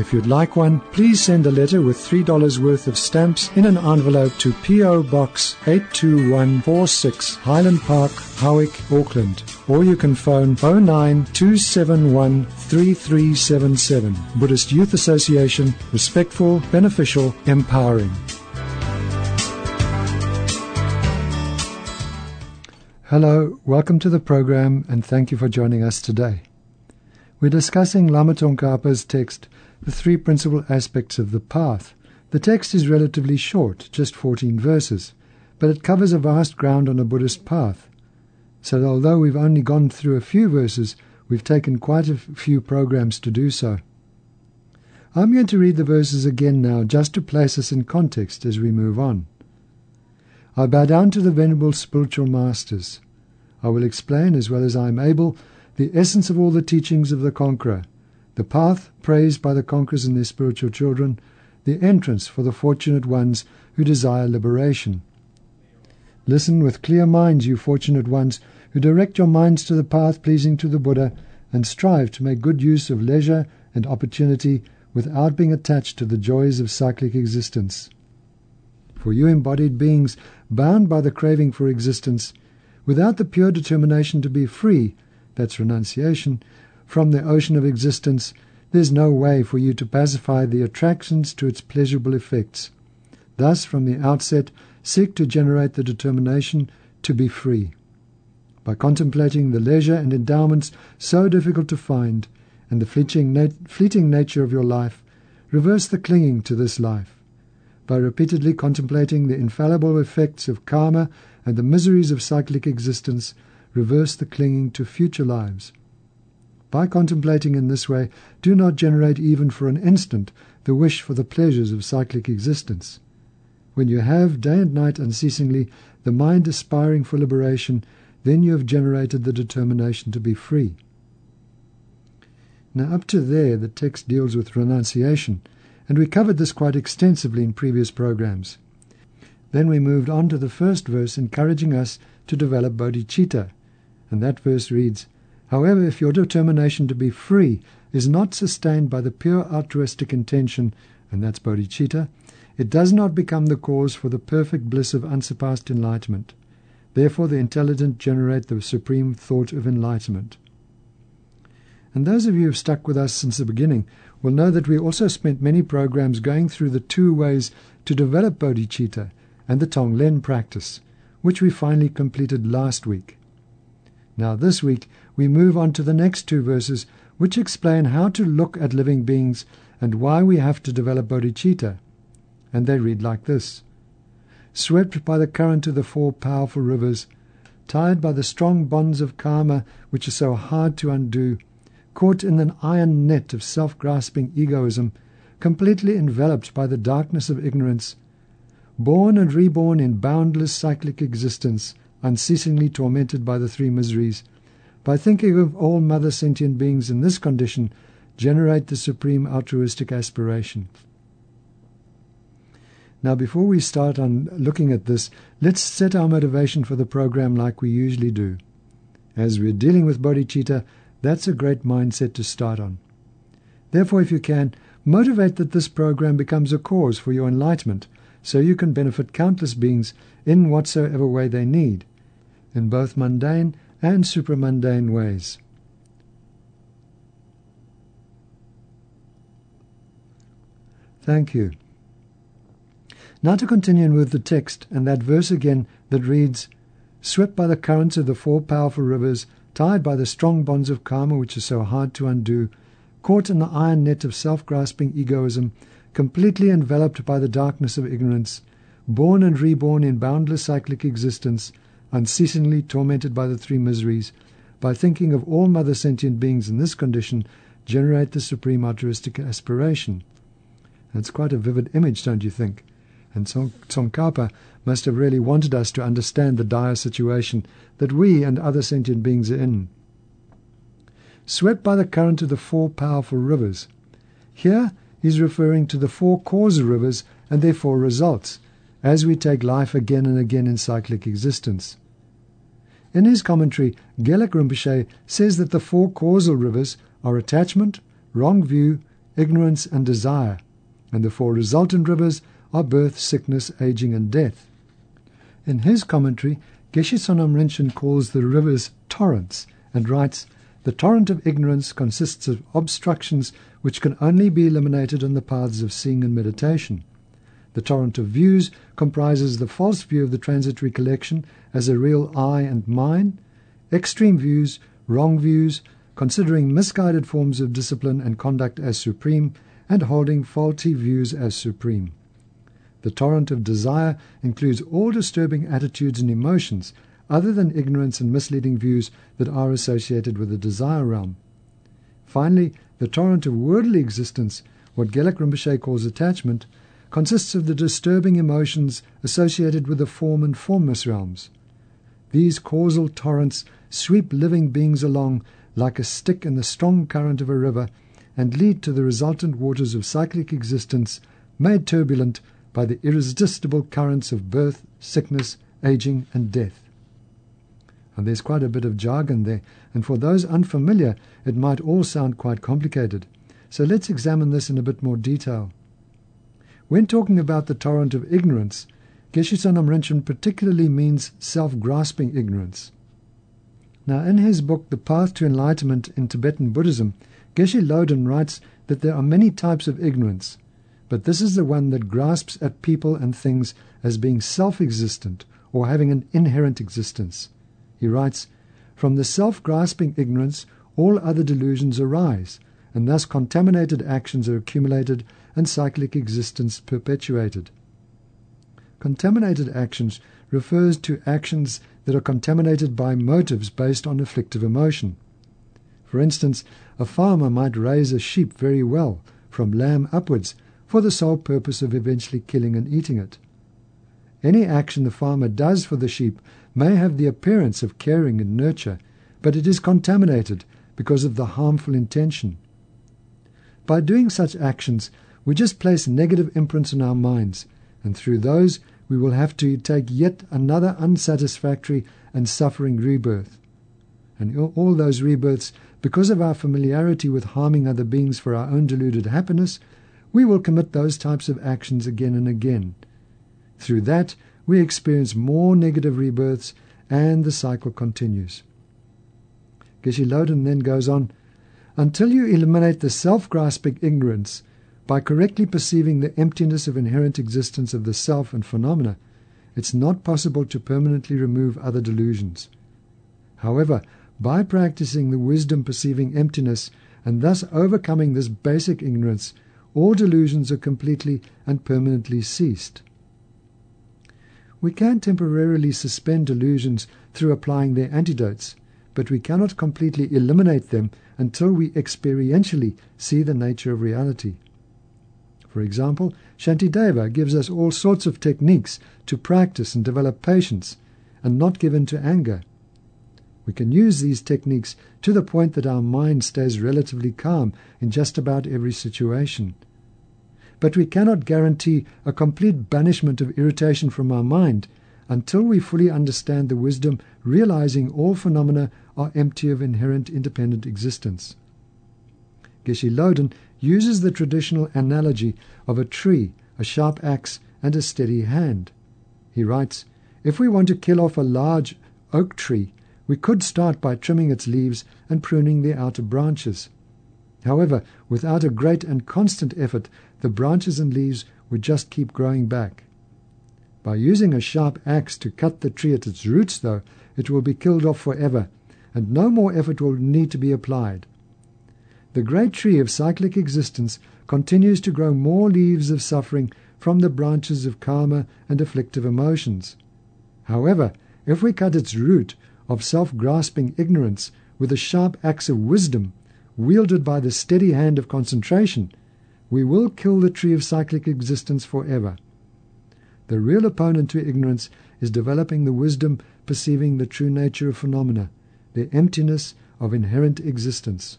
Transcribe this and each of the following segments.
If you'd like one, please send a letter with $3 worth of stamps in an envelope to P.O. Box 82146 Highland Park, Howick, Auckland. Or you can phone 09271 3377. Buddhist Youth Association, respectful, beneficial, empowering. Hello, welcome to the program and thank you for joining us today. We're discussing Lama Tsongkhapa's text, The Three Principal Aspects of the Path. The text is relatively short, just 14 verses, but it covers a vast ground on a Buddhist path. So although we've only gone through a few verses, we've taken quite a few programs to do so. I'm going to read the verses again now just to place us in context as we move on. I bow down to the venerable spiritual masters. I will explain, as well as I am able, the essence of all the teachings of the conqueror, the path praised by the conquerors and their spiritual children, the entrance for the fortunate ones who desire liberation. Listen with clear minds, you fortunate ones, who direct your minds to the path pleasing to the Buddha, and strive to make good use of leisure and opportunity without being attached to the joys of cyclic existence. For you embodied beings bound by the craving for existence, without the pure determination to be free, that's renunciation, from the ocean of existence, there's no way for you to pacify the attractions to its pleasurable effects. Thus, from the outset, seek to generate the determination to be free. By contemplating the leisure and endowments so difficult to find, and the fleeting, nat- fleeting nature of your life, reverse the clinging to this life by repeatedly contemplating the infallible effects of karma and the miseries of cyclic existence, reverse the clinging to future lives. By contemplating in this way, do not generate even for an instant the wish for the pleasures of cyclic existence. When you have, day and night unceasingly, the mind aspiring for liberation, then you have generated the determination to be free. Now, up to there, the text deals with renunciation, and we covered this quite extensively in previous programs. Then we moved on to the first verse encouraging us to develop bodhicitta, and that verse reads, However, if your determination to be free is not sustained by the pure altruistic intention, and that's bodhicitta, it does not become the cause for the perfect bliss of unsurpassed enlightenment. Therefore, the intelligent generate the supreme thought of enlightenment. And those of you who have stuck with us since the beginning will know that we also spent many programs going through the two ways to develop bodhicitta and the Tonglen practice, which we finally completed last week. Now, this week, we move on to the next two verses, which explain how to look at living beings and why we have to develop bodhicitta. And they read like this Swept by the current of the four powerful rivers, tied by the strong bonds of karma which are so hard to undo, caught in an iron net of self grasping egoism, completely enveloped by the darkness of ignorance, born and reborn in boundless cyclic existence, unceasingly tormented by the three miseries, by thinking of all mother sentient beings in this condition, generate the supreme altruistic aspiration. Now, before we start on looking at this, let's set our motivation for the program like we usually do. As we're dealing with bodhicitta, that's a great mindset to start on. Therefore, if you can, motivate that this program becomes a cause for your enlightenment so you can benefit countless beings in whatsoever way they need, in both mundane and supramundane ways. Thank you. Now to continue with the text and that verse again that reads, Swept by the currents of the four powerful rivers, tied by the strong bonds of karma which are so hard to undo, caught in the iron net of self-grasping egoism, completely enveloped by the darkness of ignorance, born and reborn in boundless cyclic existence, unceasingly tormented by the three miseries, by thinking of all mother sentient beings in this condition, generate the supreme altruistic aspiration. That's quite a vivid image, don't you think? And Tsongkhapa must have really wanted us to understand the dire situation that we and other sentient beings are in. Swept by the current of the four powerful rivers. Here he's referring to the four cause rivers and their four results, as we take life again and again in cyclic existence. In his commentary, Gelek Rinpoche says that the four causal rivers are attachment, wrong view, ignorance, and desire, and the four resultant rivers are birth, sickness, aging, and death. In his commentary, Geshe Sonam Rinchen calls the rivers torrents and writes, The torrent of ignorance consists of obstructions which can only be eliminated on the paths of seeing and meditation. The torrent of views comprises the false view of the transitory collection as a real I and mine, extreme views, wrong views, considering misguided forms of discipline and conduct as supreme, and holding faulty views as supreme. The torrent of desire includes all disturbing attitudes and emotions other than ignorance and misleading views that are associated with the desire realm. Finally, the torrent of worldly existence, what Gelek Rinpoche calls attachment, consists of the disturbing emotions associated with the form and formless realms. These causal torrents sweep living beings along like a stick in the strong current of a river and lead to the resultant waters of cyclic existence made turbulent by the irresistible currents of birth, sickness, aging, and death. And there's quite a bit of jargon there, and for those unfamiliar, it might all sound quite complicated. So let's examine this in a bit more detail. When talking about the torrent of ignorance, Geshe Sonam Rinchen particularly means self-grasping ignorance. Now, in his book, The Path to Enlightenment in Tibetan Buddhism, Geshe Loden writes that there are many types of ignorance, but this is the one that grasps at people and things as being self-existent or having an inherent existence. He writes, From the self-grasping ignorance, all other delusions arise, and thus contaminated actions are accumulated and cyclic existence perpetuated. Contaminated actions refers to actions that are contaminated by motives based on afflictive emotion. For instance, a farmer might raise a sheep very well, from lamb upwards, for the sole purpose of eventually killing and eating it. Any action the farmer does for the sheep may have the appearance of caring and nurture, but it is contaminated because of the harmful intention. By doing such actions, we just place negative imprints on our minds, and through those we will have to take yet another unsatisfactory and suffering rebirth. And all those rebirths, because of our familiarity with harming other beings for our own deluded happiness, we will commit those types of actions again and again. Through that, we experience more negative rebirths, and the cycle continues. Geshe Loden then goes on, until you eliminate the self-grasping ignorance by correctly perceiving the emptiness of inherent existence of the self and phenomena, it's not possible to permanently remove other delusions. However, by practicing the wisdom perceiving emptiness and thus overcoming this basic ignorance, all delusions are completely and permanently ceased. We can temporarily suspend delusions through applying their antidotes, but we cannot completely eliminate them until we experientially see the nature of reality. For example, Shantideva gives us all sorts of techniques to practice and develop patience and not give in to anger. We can use these techniques to the point that our mind stays relatively calm in just about every situation. But we cannot guarantee a complete banishment of irritation from our mind until we fully understand the wisdom realizing all phenomena are empty of inherent independent existence. Geshe Loden uses the traditional analogy of a tree, a sharp axe, and a steady hand. He writes, If we want to kill off a large oak tree, we could start by trimming its leaves and pruning the outer branches. However, without a great and constant effort, the branches and leaves would just keep growing back. By using a sharp axe to cut the tree at its roots, though, it will be killed off forever, and no more effort will need to be applied. The great tree of cyclic existence continues to grow more leaves of suffering from the branches of karma and afflictive emotions. However, if we cut its root of self-grasping ignorance with a sharp axe of wisdom, wielded by the steady hand of concentration, we will kill the tree of cyclic existence forever. The real opponent to ignorance is developing the wisdom perceiving the true nature of phenomena, the emptiness of inherent existence.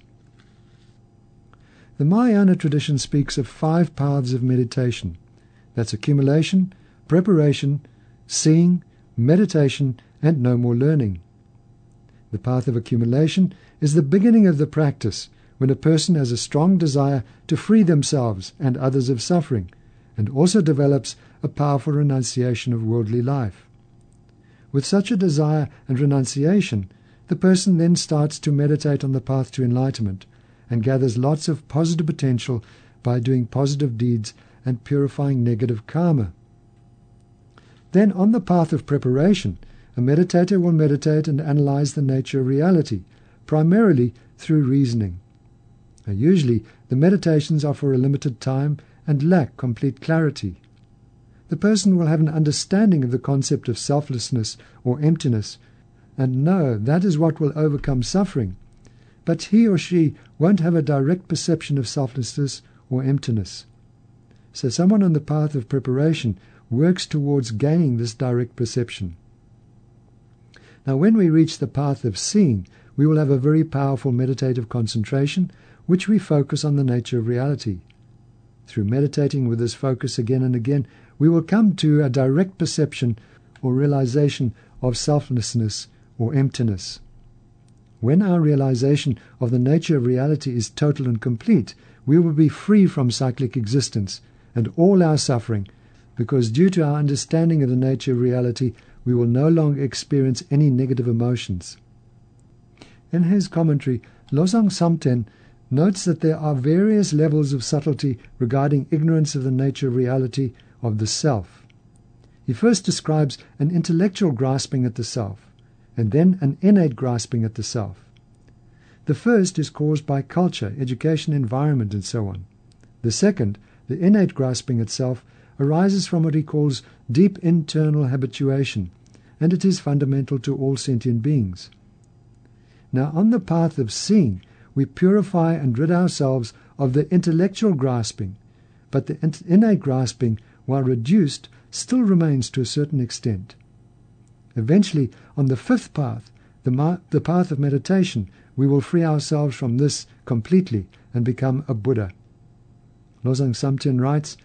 The Mahayana tradition speaks of five paths of meditation. That's accumulation, preparation, seeing, meditation, and no more learning. The path of accumulation is the beginning of the practice when a person has a strong desire to free themselves and others of suffering, and also develops a powerful renunciation of worldly life. With such a desire and renunciation, the person then starts to meditate on the path to enlightenment and gathers lots of positive potential by doing positive deeds and purifying negative karma. Then, on the path of preparation, a meditator will meditate and analyze the nature of reality, primarily through reasoning. Now, usually, the meditations are for a limited time and lack complete clarity. The person will have an understanding of the concept of selflessness or emptiness and know that is what will overcome suffering, but he or she won't have a direct perception of selflessness or emptiness. So, someone on the path of preparation works towards gaining this direct perception. Now, when we reach the path of seeing, we will have a very powerful meditative concentration, which we focus on the nature of reality. Through meditating with this focus again and again, we will come to a direct perception or realization of selflessness or emptiness. When our realization of the nature of reality is total and complete, we will be free from cyclic existence and all our suffering, because due to our understanding of the nature of reality, we will no longer experience any negative emotions. In his commentary, Losang Samten notes that there are various levels of subtlety regarding ignorance of the nature of reality of the self. He first describes an intellectual grasping at the self, and then an innate grasping at the self. The first is caused by culture, education, environment, and so on. The second, the innate grasping itself, arises from what he calls deep internal habituation, and it is fundamental to all sentient beings. Now, on the path of seeing, we purify and rid ourselves of the intellectual grasping, but the innate grasping, while reduced, still remains to a certain extent. Eventually, on the fifth path, the, ma- the path of meditation, we will free ourselves from this completely and become a Buddha. Losang Samten writes,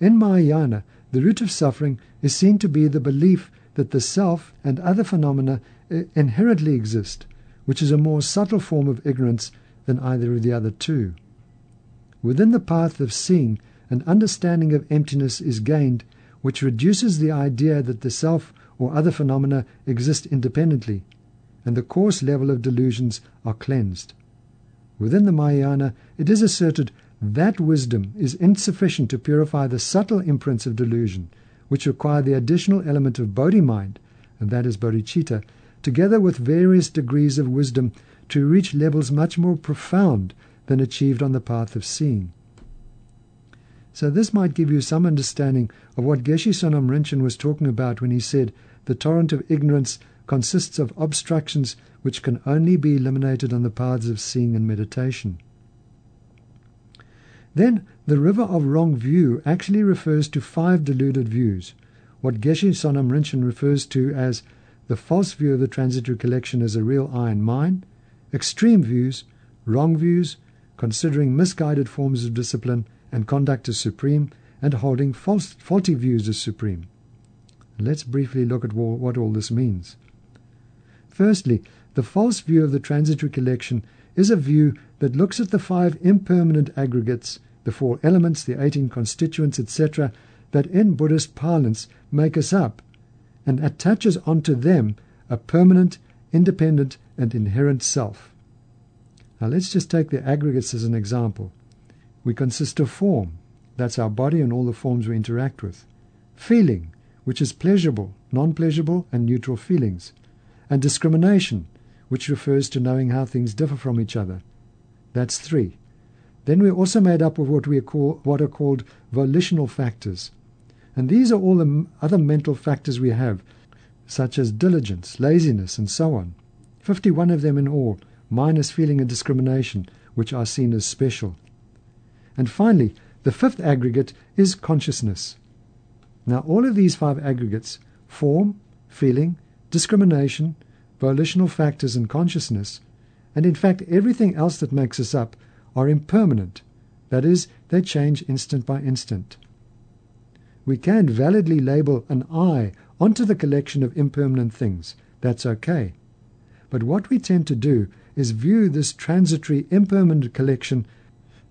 in Mahayana, the root of suffering is seen to be the belief that the self and other phenomena eh, inherently exist, which is a more subtle form of ignorance than either of the other two. Within the path of seeing, an understanding of emptiness is gained, which reduces the idea that the self or other phenomena exist independently, and the coarse level of delusions are cleansed. Within the Mahayana, it is asserted that wisdom is insufficient to purify the subtle imprints of delusion, which require the additional element of bodhi mind, and that is bodhicitta, together with various degrees of wisdom to reach levels much more profound than achieved on the path of seeing. So this might give you some understanding of what Geshe Sonam Rinchen was talking about when he said the torrent of ignorance consists of obstructions which can only be eliminated on the paths of seeing and meditation. Then the river of wrong view actually refers to five deluded views, what Geshe Sonam Rinchen refers to as the false view of the transitory collection as a real I and mine, extreme views, wrong views, considering misguided forms of discipline and conduct as supreme, and holding false, faulty views as supreme. Let's briefly look at what all this means. Firstly, the false view of the transitory collection is a view that looks at the five impermanent aggregates, the four elements, the 18 constituents, etc., that in Buddhist parlance make us up, and attaches onto them a permanent, independent, and inherent self. Now let's just take the aggregates as an example. We consist of form, that's our body and all the forms we interact with. Feeling, which is pleasurable, non pleasurable, and neutral feelings. And discrimination, which refers to knowing how things differ from each other. That's three. Then we're also made up of what we call what are called volitional factors. And these are all the other mental factors we have, such as diligence, laziness, and so on. 51 of them in all, minus feeling and discrimination, which are seen as special. And finally, The fifth aggregate is consciousness. Now, all of these five aggregates form, feeling, discrimination, volitional factors, and consciousness and in fact everything else that makes us up are impermanent. That is, they change instant by instant. We can validly label an I onto the collection of impermanent things. That's okay. But what we tend to do is view this transitory impermanent collection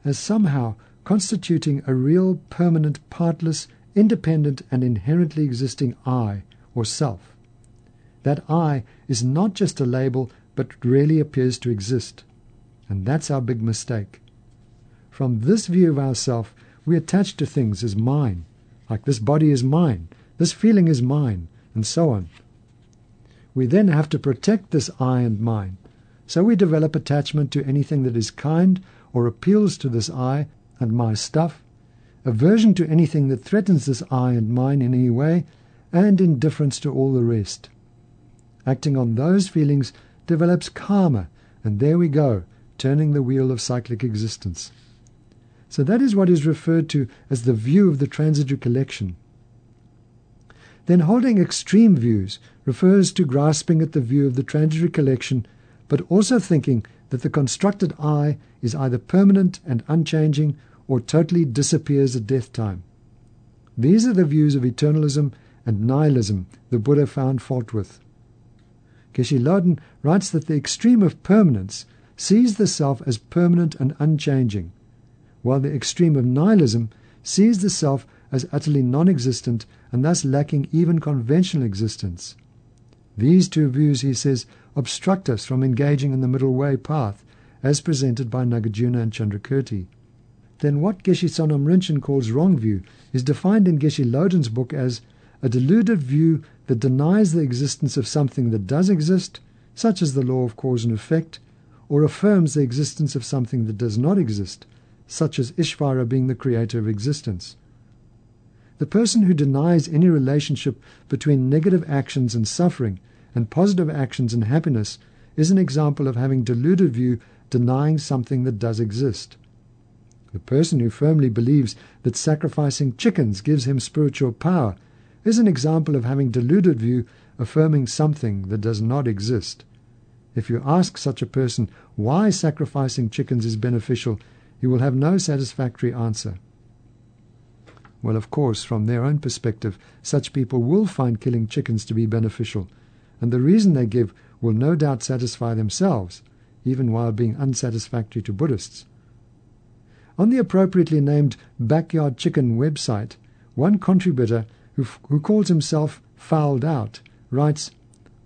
as somehow constituting a real permanent partless independent and inherently existing I or self. That I is not just a label but really appears to exist. And that's our big mistake. From this view of ourself, we attach to things as mine, like this body is mine, this feeling is mine, and so on. We then have to protect this I and mine, so we develop attachment to anything that is kind or appeals to this I and my stuff, aversion to anything that threatens this I and mine in any way, and indifference to all the rest. Acting on those feelings develops karma, and there we go, turning the wheel of cyclic existence. So that is what is referred to as the view of the transitory collection. Then holding extreme views refers to grasping at the view of the transitory collection, but also thinking that the constructed I is either permanent and unchanging or totally disappears at death time. These are the views of eternalism and nihilism the Buddha found fault with. Geshe Loden writes that the extreme of permanence sees the self as permanent and unchanging, while the extreme of nihilism sees the self as utterly non-existent and thus lacking even conventional existence. These two views, he says, obstruct us from engaging in the middle way path as presented by Nagarjuna and Chandrakirti. Then what Geshe Sonam Rinchen calls wrong view is defined in Geshe Loden's book as a deluded view that denies the existence of something that does exist, such as the law of cause and effect, or affirms the existence of something that does not exist, such as Ishvara being the creator of existence. The person who denies any relationship between negative actions and suffering and positive actions and happiness is an example of having deluded view denying something that does exist. The person who firmly believes that sacrificing chickens gives him spiritual power is an example of having deluded view affirming something that does not exist. If you ask such a person why sacrificing chickens is beneficial, he will have no satisfactory answer. Well, of course, from their own perspective, such people will find killing chickens to be beneficial, and the reason they give will no doubt satisfy themselves, even while being unsatisfactory to Buddhists. On the appropriately named Backyard Chicken website, one contributor who, who calls himself Fouled Out, writes,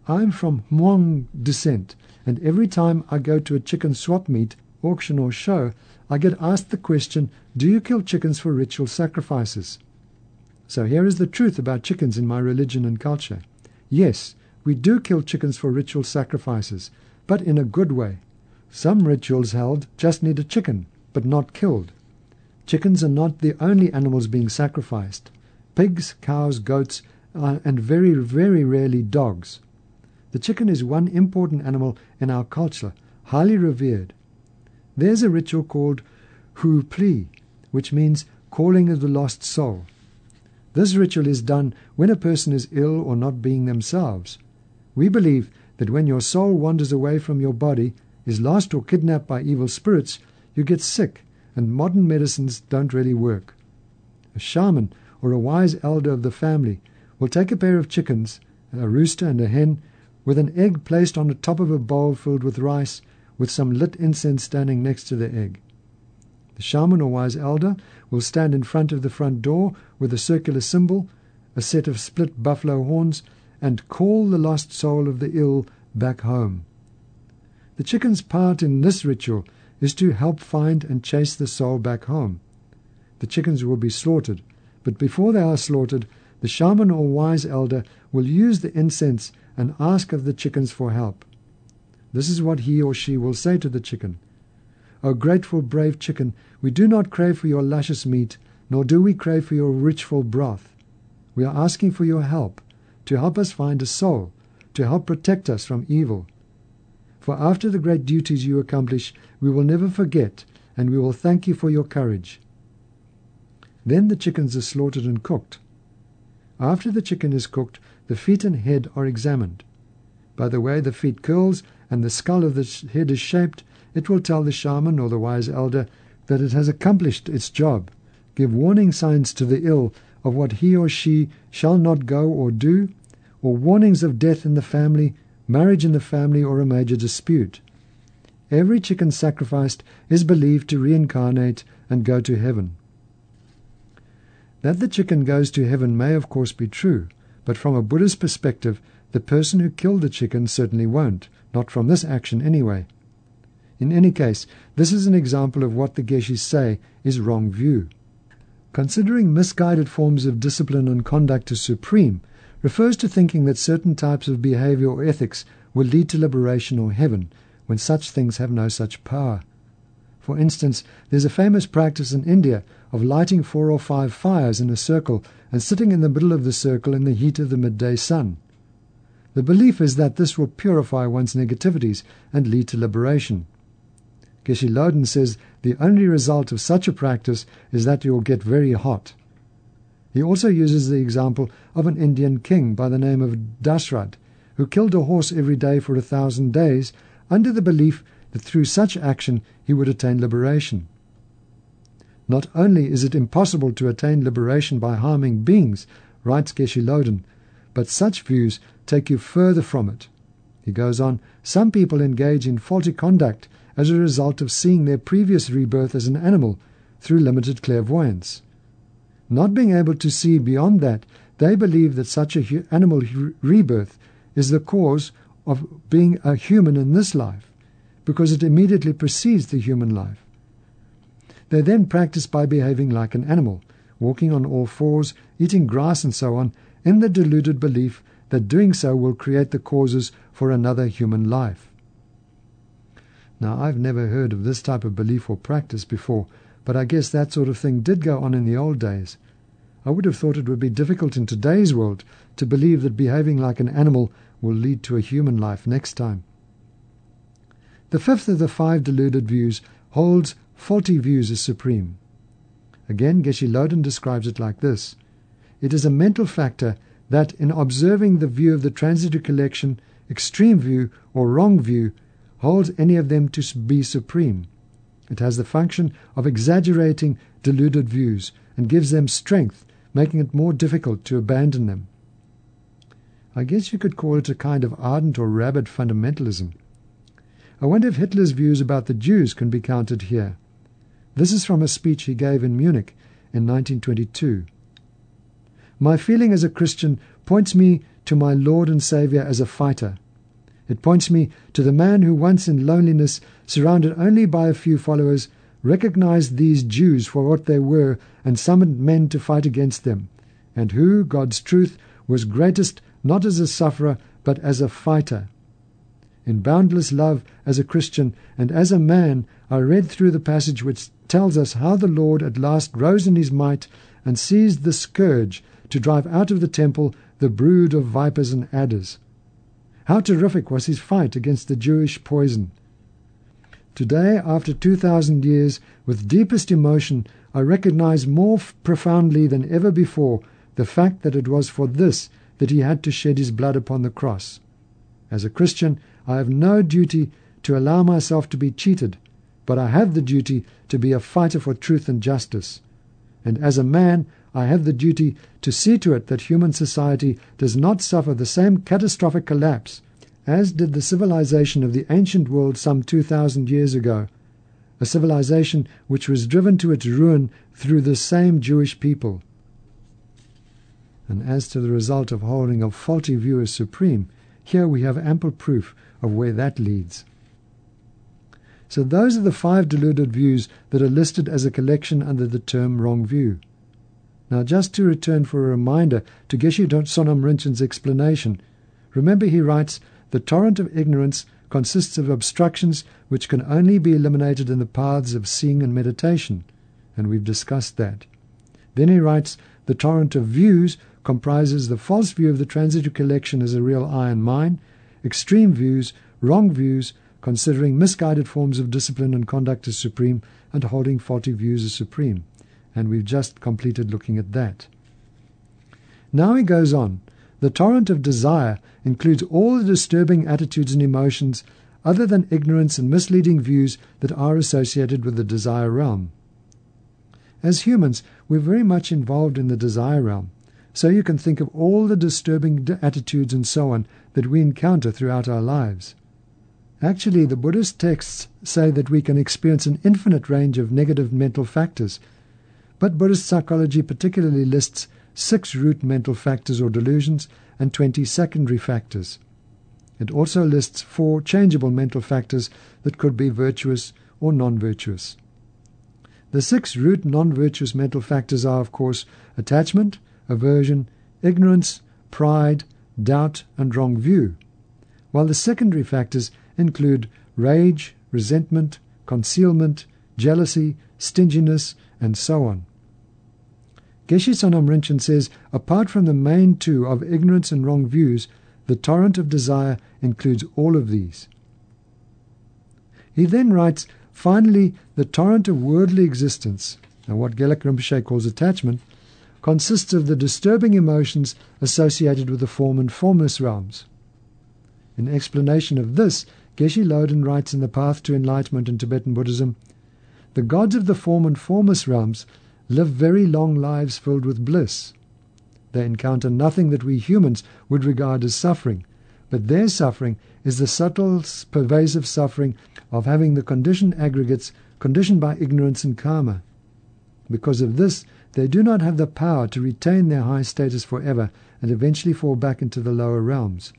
I'm from Hmong descent, and every time I go to a chicken swap meet, auction, or show, I get asked the question, Do you kill chickens for ritual sacrifices? So here is the truth about chickens in my religion and culture. Yes, we do kill chickens for ritual sacrifices, but in a good way. Some rituals held just need a chicken, but not killed. Chickens are not the only animals being sacrificed pigs, cows, goats, uh, and very, very rarely dogs. The chicken is one important animal in our culture, highly revered. There's a ritual called Hu Pli, which means calling of the lost soul. This ritual is done when a person is ill or not being themselves. We believe that when your soul wanders away from your body, is lost or kidnapped by evil spirits, you get sick, and modern medicines don't really work. A shaman or a wise elder of the family will take a pair of chickens, a rooster and a hen, with an egg placed on the top of a bowl filled with rice, with some lit incense standing next to the egg. The shaman or wise elder will stand in front of the front door with a circular symbol, a set of split buffalo horns, and call the lost soul of the ill back home. The chicken's part in this ritual is to help find and chase the soul back home. The chickens will be slaughtered but before they are slaughtered, the shaman or wise elder will use the incense and ask of the chickens for help. This is what he or she will say to the chicken. O grateful, brave chicken, we do not crave for your luscious meat, nor do we crave for your richful broth. We are asking for your help, to help us find a soul, to help protect us from evil. For after the great duties you accomplish, we will never forget, and we will thank you for your courage. Then the chickens are slaughtered and cooked. After the chicken is cooked, the feet and head are examined. By the way the feet curls and the skull of the head is shaped, it will tell the shaman or the wise elder that it has accomplished its job, give warning signs to the ill of what he or she shall not go or do, or warnings of death in the family, marriage in the family, or a major dispute. Every chicken sacrificed is believed to reincarnate and go to heaven. That the chicken goes to heaven may of course be true, but from a Buddhist perspective, the person who killed the chicken certainly won't, not from this action anyway. In any case, this is an example of what the Geshes say is wrong view. Considering misguided forms of discipline and conduct as supreme refers to thinking that certain types of behavior or ethics will lead to liberation or heaven, when such things have no such power. For instance, there's a famous practice in India of lighting four or five fires in a circle and sitting in the middle of the circle in the heat of the midday sun. The belief is that this will purify one's negativities and lead to liberation. Geshe Loden says the only result of such a practice is that you will get very hot. He also uses the example of an Indian king by the name of Dashrad, who killed a horse every day for a thousand days under the belief that through such action he would attain liberation. Not only is it impossible to attain liberation by harming beings, writes Geshe Loden, but such views take you further from it. He goes on, some people engage in faulty conduct as a result of seeing their previous rebirth as an animal through limited clairvoyance. Not being able to see beyond that, they believe that such an animal rebirth is the cause of being a human in this life, because it immediately precedes the human life. They then practice by behaving like an animal, walking on all fours, eating grass, and so on, in the deluded belief that doing so will create the causes for another human life. Now, I've never heard of this type of belief or practice before, but I guess that sort of thing did go on in the old days. I would have thought it would be difficult in today's world to believe that behaving like an animal will lead to a human life next time. The fifth of the five deluded views holds faulty views as supreme. Again, Geshe Loden describes it like this It is a mental factor that, in observing the view of the transitory collection, extreme view, or wrong view, holds any of them to be supreme. It has the function of exaggerating deluded views and gives them strength, making it more difficult to abandon them. I guess you could call it a kind of ardent or rabid fundamentalism. I wonder if Hitler's views about the Jews can be counted here. This is from a speech he gave in Munich in 1922. My feeling as a Christian points me to my Lord and Saviour as a fighter. It points me to the man who once in loneliness, surrounded only by a few followers, recognized these Jews for what they were and summoned men to fight against them, and who, God's truth, was greatest not as a sufferer but as a fighter. In boundless love as a Christian and as a man, I read through the passage which tells us how the Lord at last rose in his might and seized the scourge to drive out of the temple the brood of vipers and adders. How terrific was his fight against the Jewish poison! Today, after 2,000 years, with deepest emotion, I recognize more profoundly than ever before the fact that it was for this that he had to shed his blood upon the cross. As a Christian, I have no duty to allow myself to be cheated, but I have the duty to be a fighter for truth and justice. And as a man, I have the duty to see to it that human society does not suffer the same catastrophic collapse as did the civilization of the ancient world some 2,000 years ago, a civilization which was driven to its ruin through the same Jewish people. And as to the result of holding a faulty view as supreme, here we have ample proof of where that leads. So those are the five deluded views that are listed as a collection under the term wrong view. Now, just to return for a reminder to Geshe Sonam Rinpoche's explanation, remember he writes, The torrent of ignorance consists of obstructions which can only be eliminated in the paths of seeing and meditation, and we've discussed that. Then he writes, The torrent of views comprises the false view of the transitory collection as a real I and mine, extreme views, wrong views, considering misguided forms of discipline and conduct as supreme, and holding faulty views as supreme. And we've just completed looking at that. Now he goes on. The torrent of desire includes all the disturbing attitudes and emotions other than ignorance and misleading views that are associated with the desire realm. As humans, we're very much involved in the desire realm, so you can think of all the disturbing attitudes and so on that we encounter throughout our lives. Actually, the Buddhist texts say that we can experience an infinite range of negative mental factors, but Buddhist psychology particularly lists six root mental factors or delusions and 20 secondary factors. It also lists four changeable mental factors that could be virtuous or non virtuous. The six root non virtuous mental factors are, of course, attachment, aversion, ignorance, pride, doubt, and wrong view, while the secondary factors include rage, resentment, concealment, jealousy, stinginess, and so on. Geshe Sonam Rinchen says, apart from the main two of ignorance and wrong views, the torrent of desire includes all of these. He then writes, finally, the torrent of worldly existence, and what Gelek Rinpoche calls attachment, consists of the disturbing emotions associated with the form and formless realms. In explanation of this, Geshe Loden writes in The Path to Enlightenment in Tibetan Buddhism, the gods of the form and formless realms live very long lives filled with bliss. They encounter nothing that we humans would regard as suffering, but their suffering is the subtle, pervasive suffering of having the conditioned aggregates conditioned by ignorance and karma. Because of this, they do not have the power to retain their high status forever and eventually fall back into the lower realms.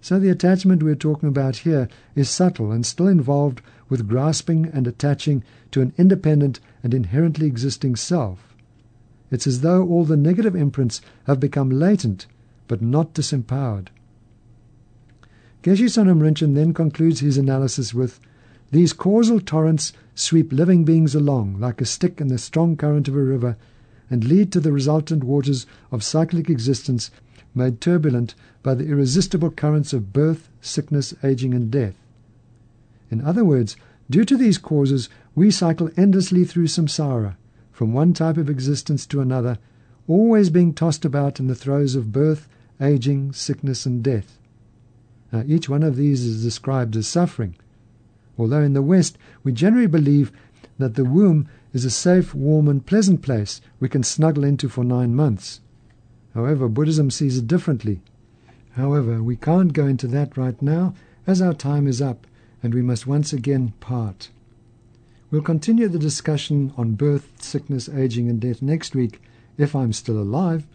So the attachment we're talking about here is subtle and still involved with grasping and attaching to an independent and inherently existing self. It's as though all the negative imprints have become latent, but not disempowered. Geshe Sonam Rinchen then concludes his analysis with These causal torrents sweep living beings along like a stick in the strong current of a river and lead to the resultant waters of cyclic existence made turbulent by the irresistible currents of birth, sickness, aging, and death. In other words, due to these causes, we cycle endlessly through samsara, from one type of existence to another, always being tossed about in the throes of birth, aging, sickness, and death. Now, each one of these is described as suffering, although in the West we generally believe that the womb is a safe, warm, and pleasant place we can snuggle into for nine months. However, Buddhism sees it differently. However, we can't go into that right now, as our time is up, and we must once again part. We'll continue the discussion on birth, sickness, aging, and death next week if I'm still alive.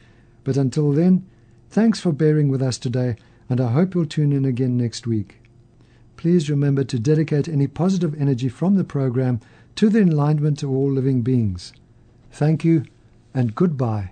But until then, thanks for bearing with us today, and I hope you'll tune in again next week. Please remember to dedicate any positive energy from the program to the enlightenment of all living beings. Thank you, and goodbye.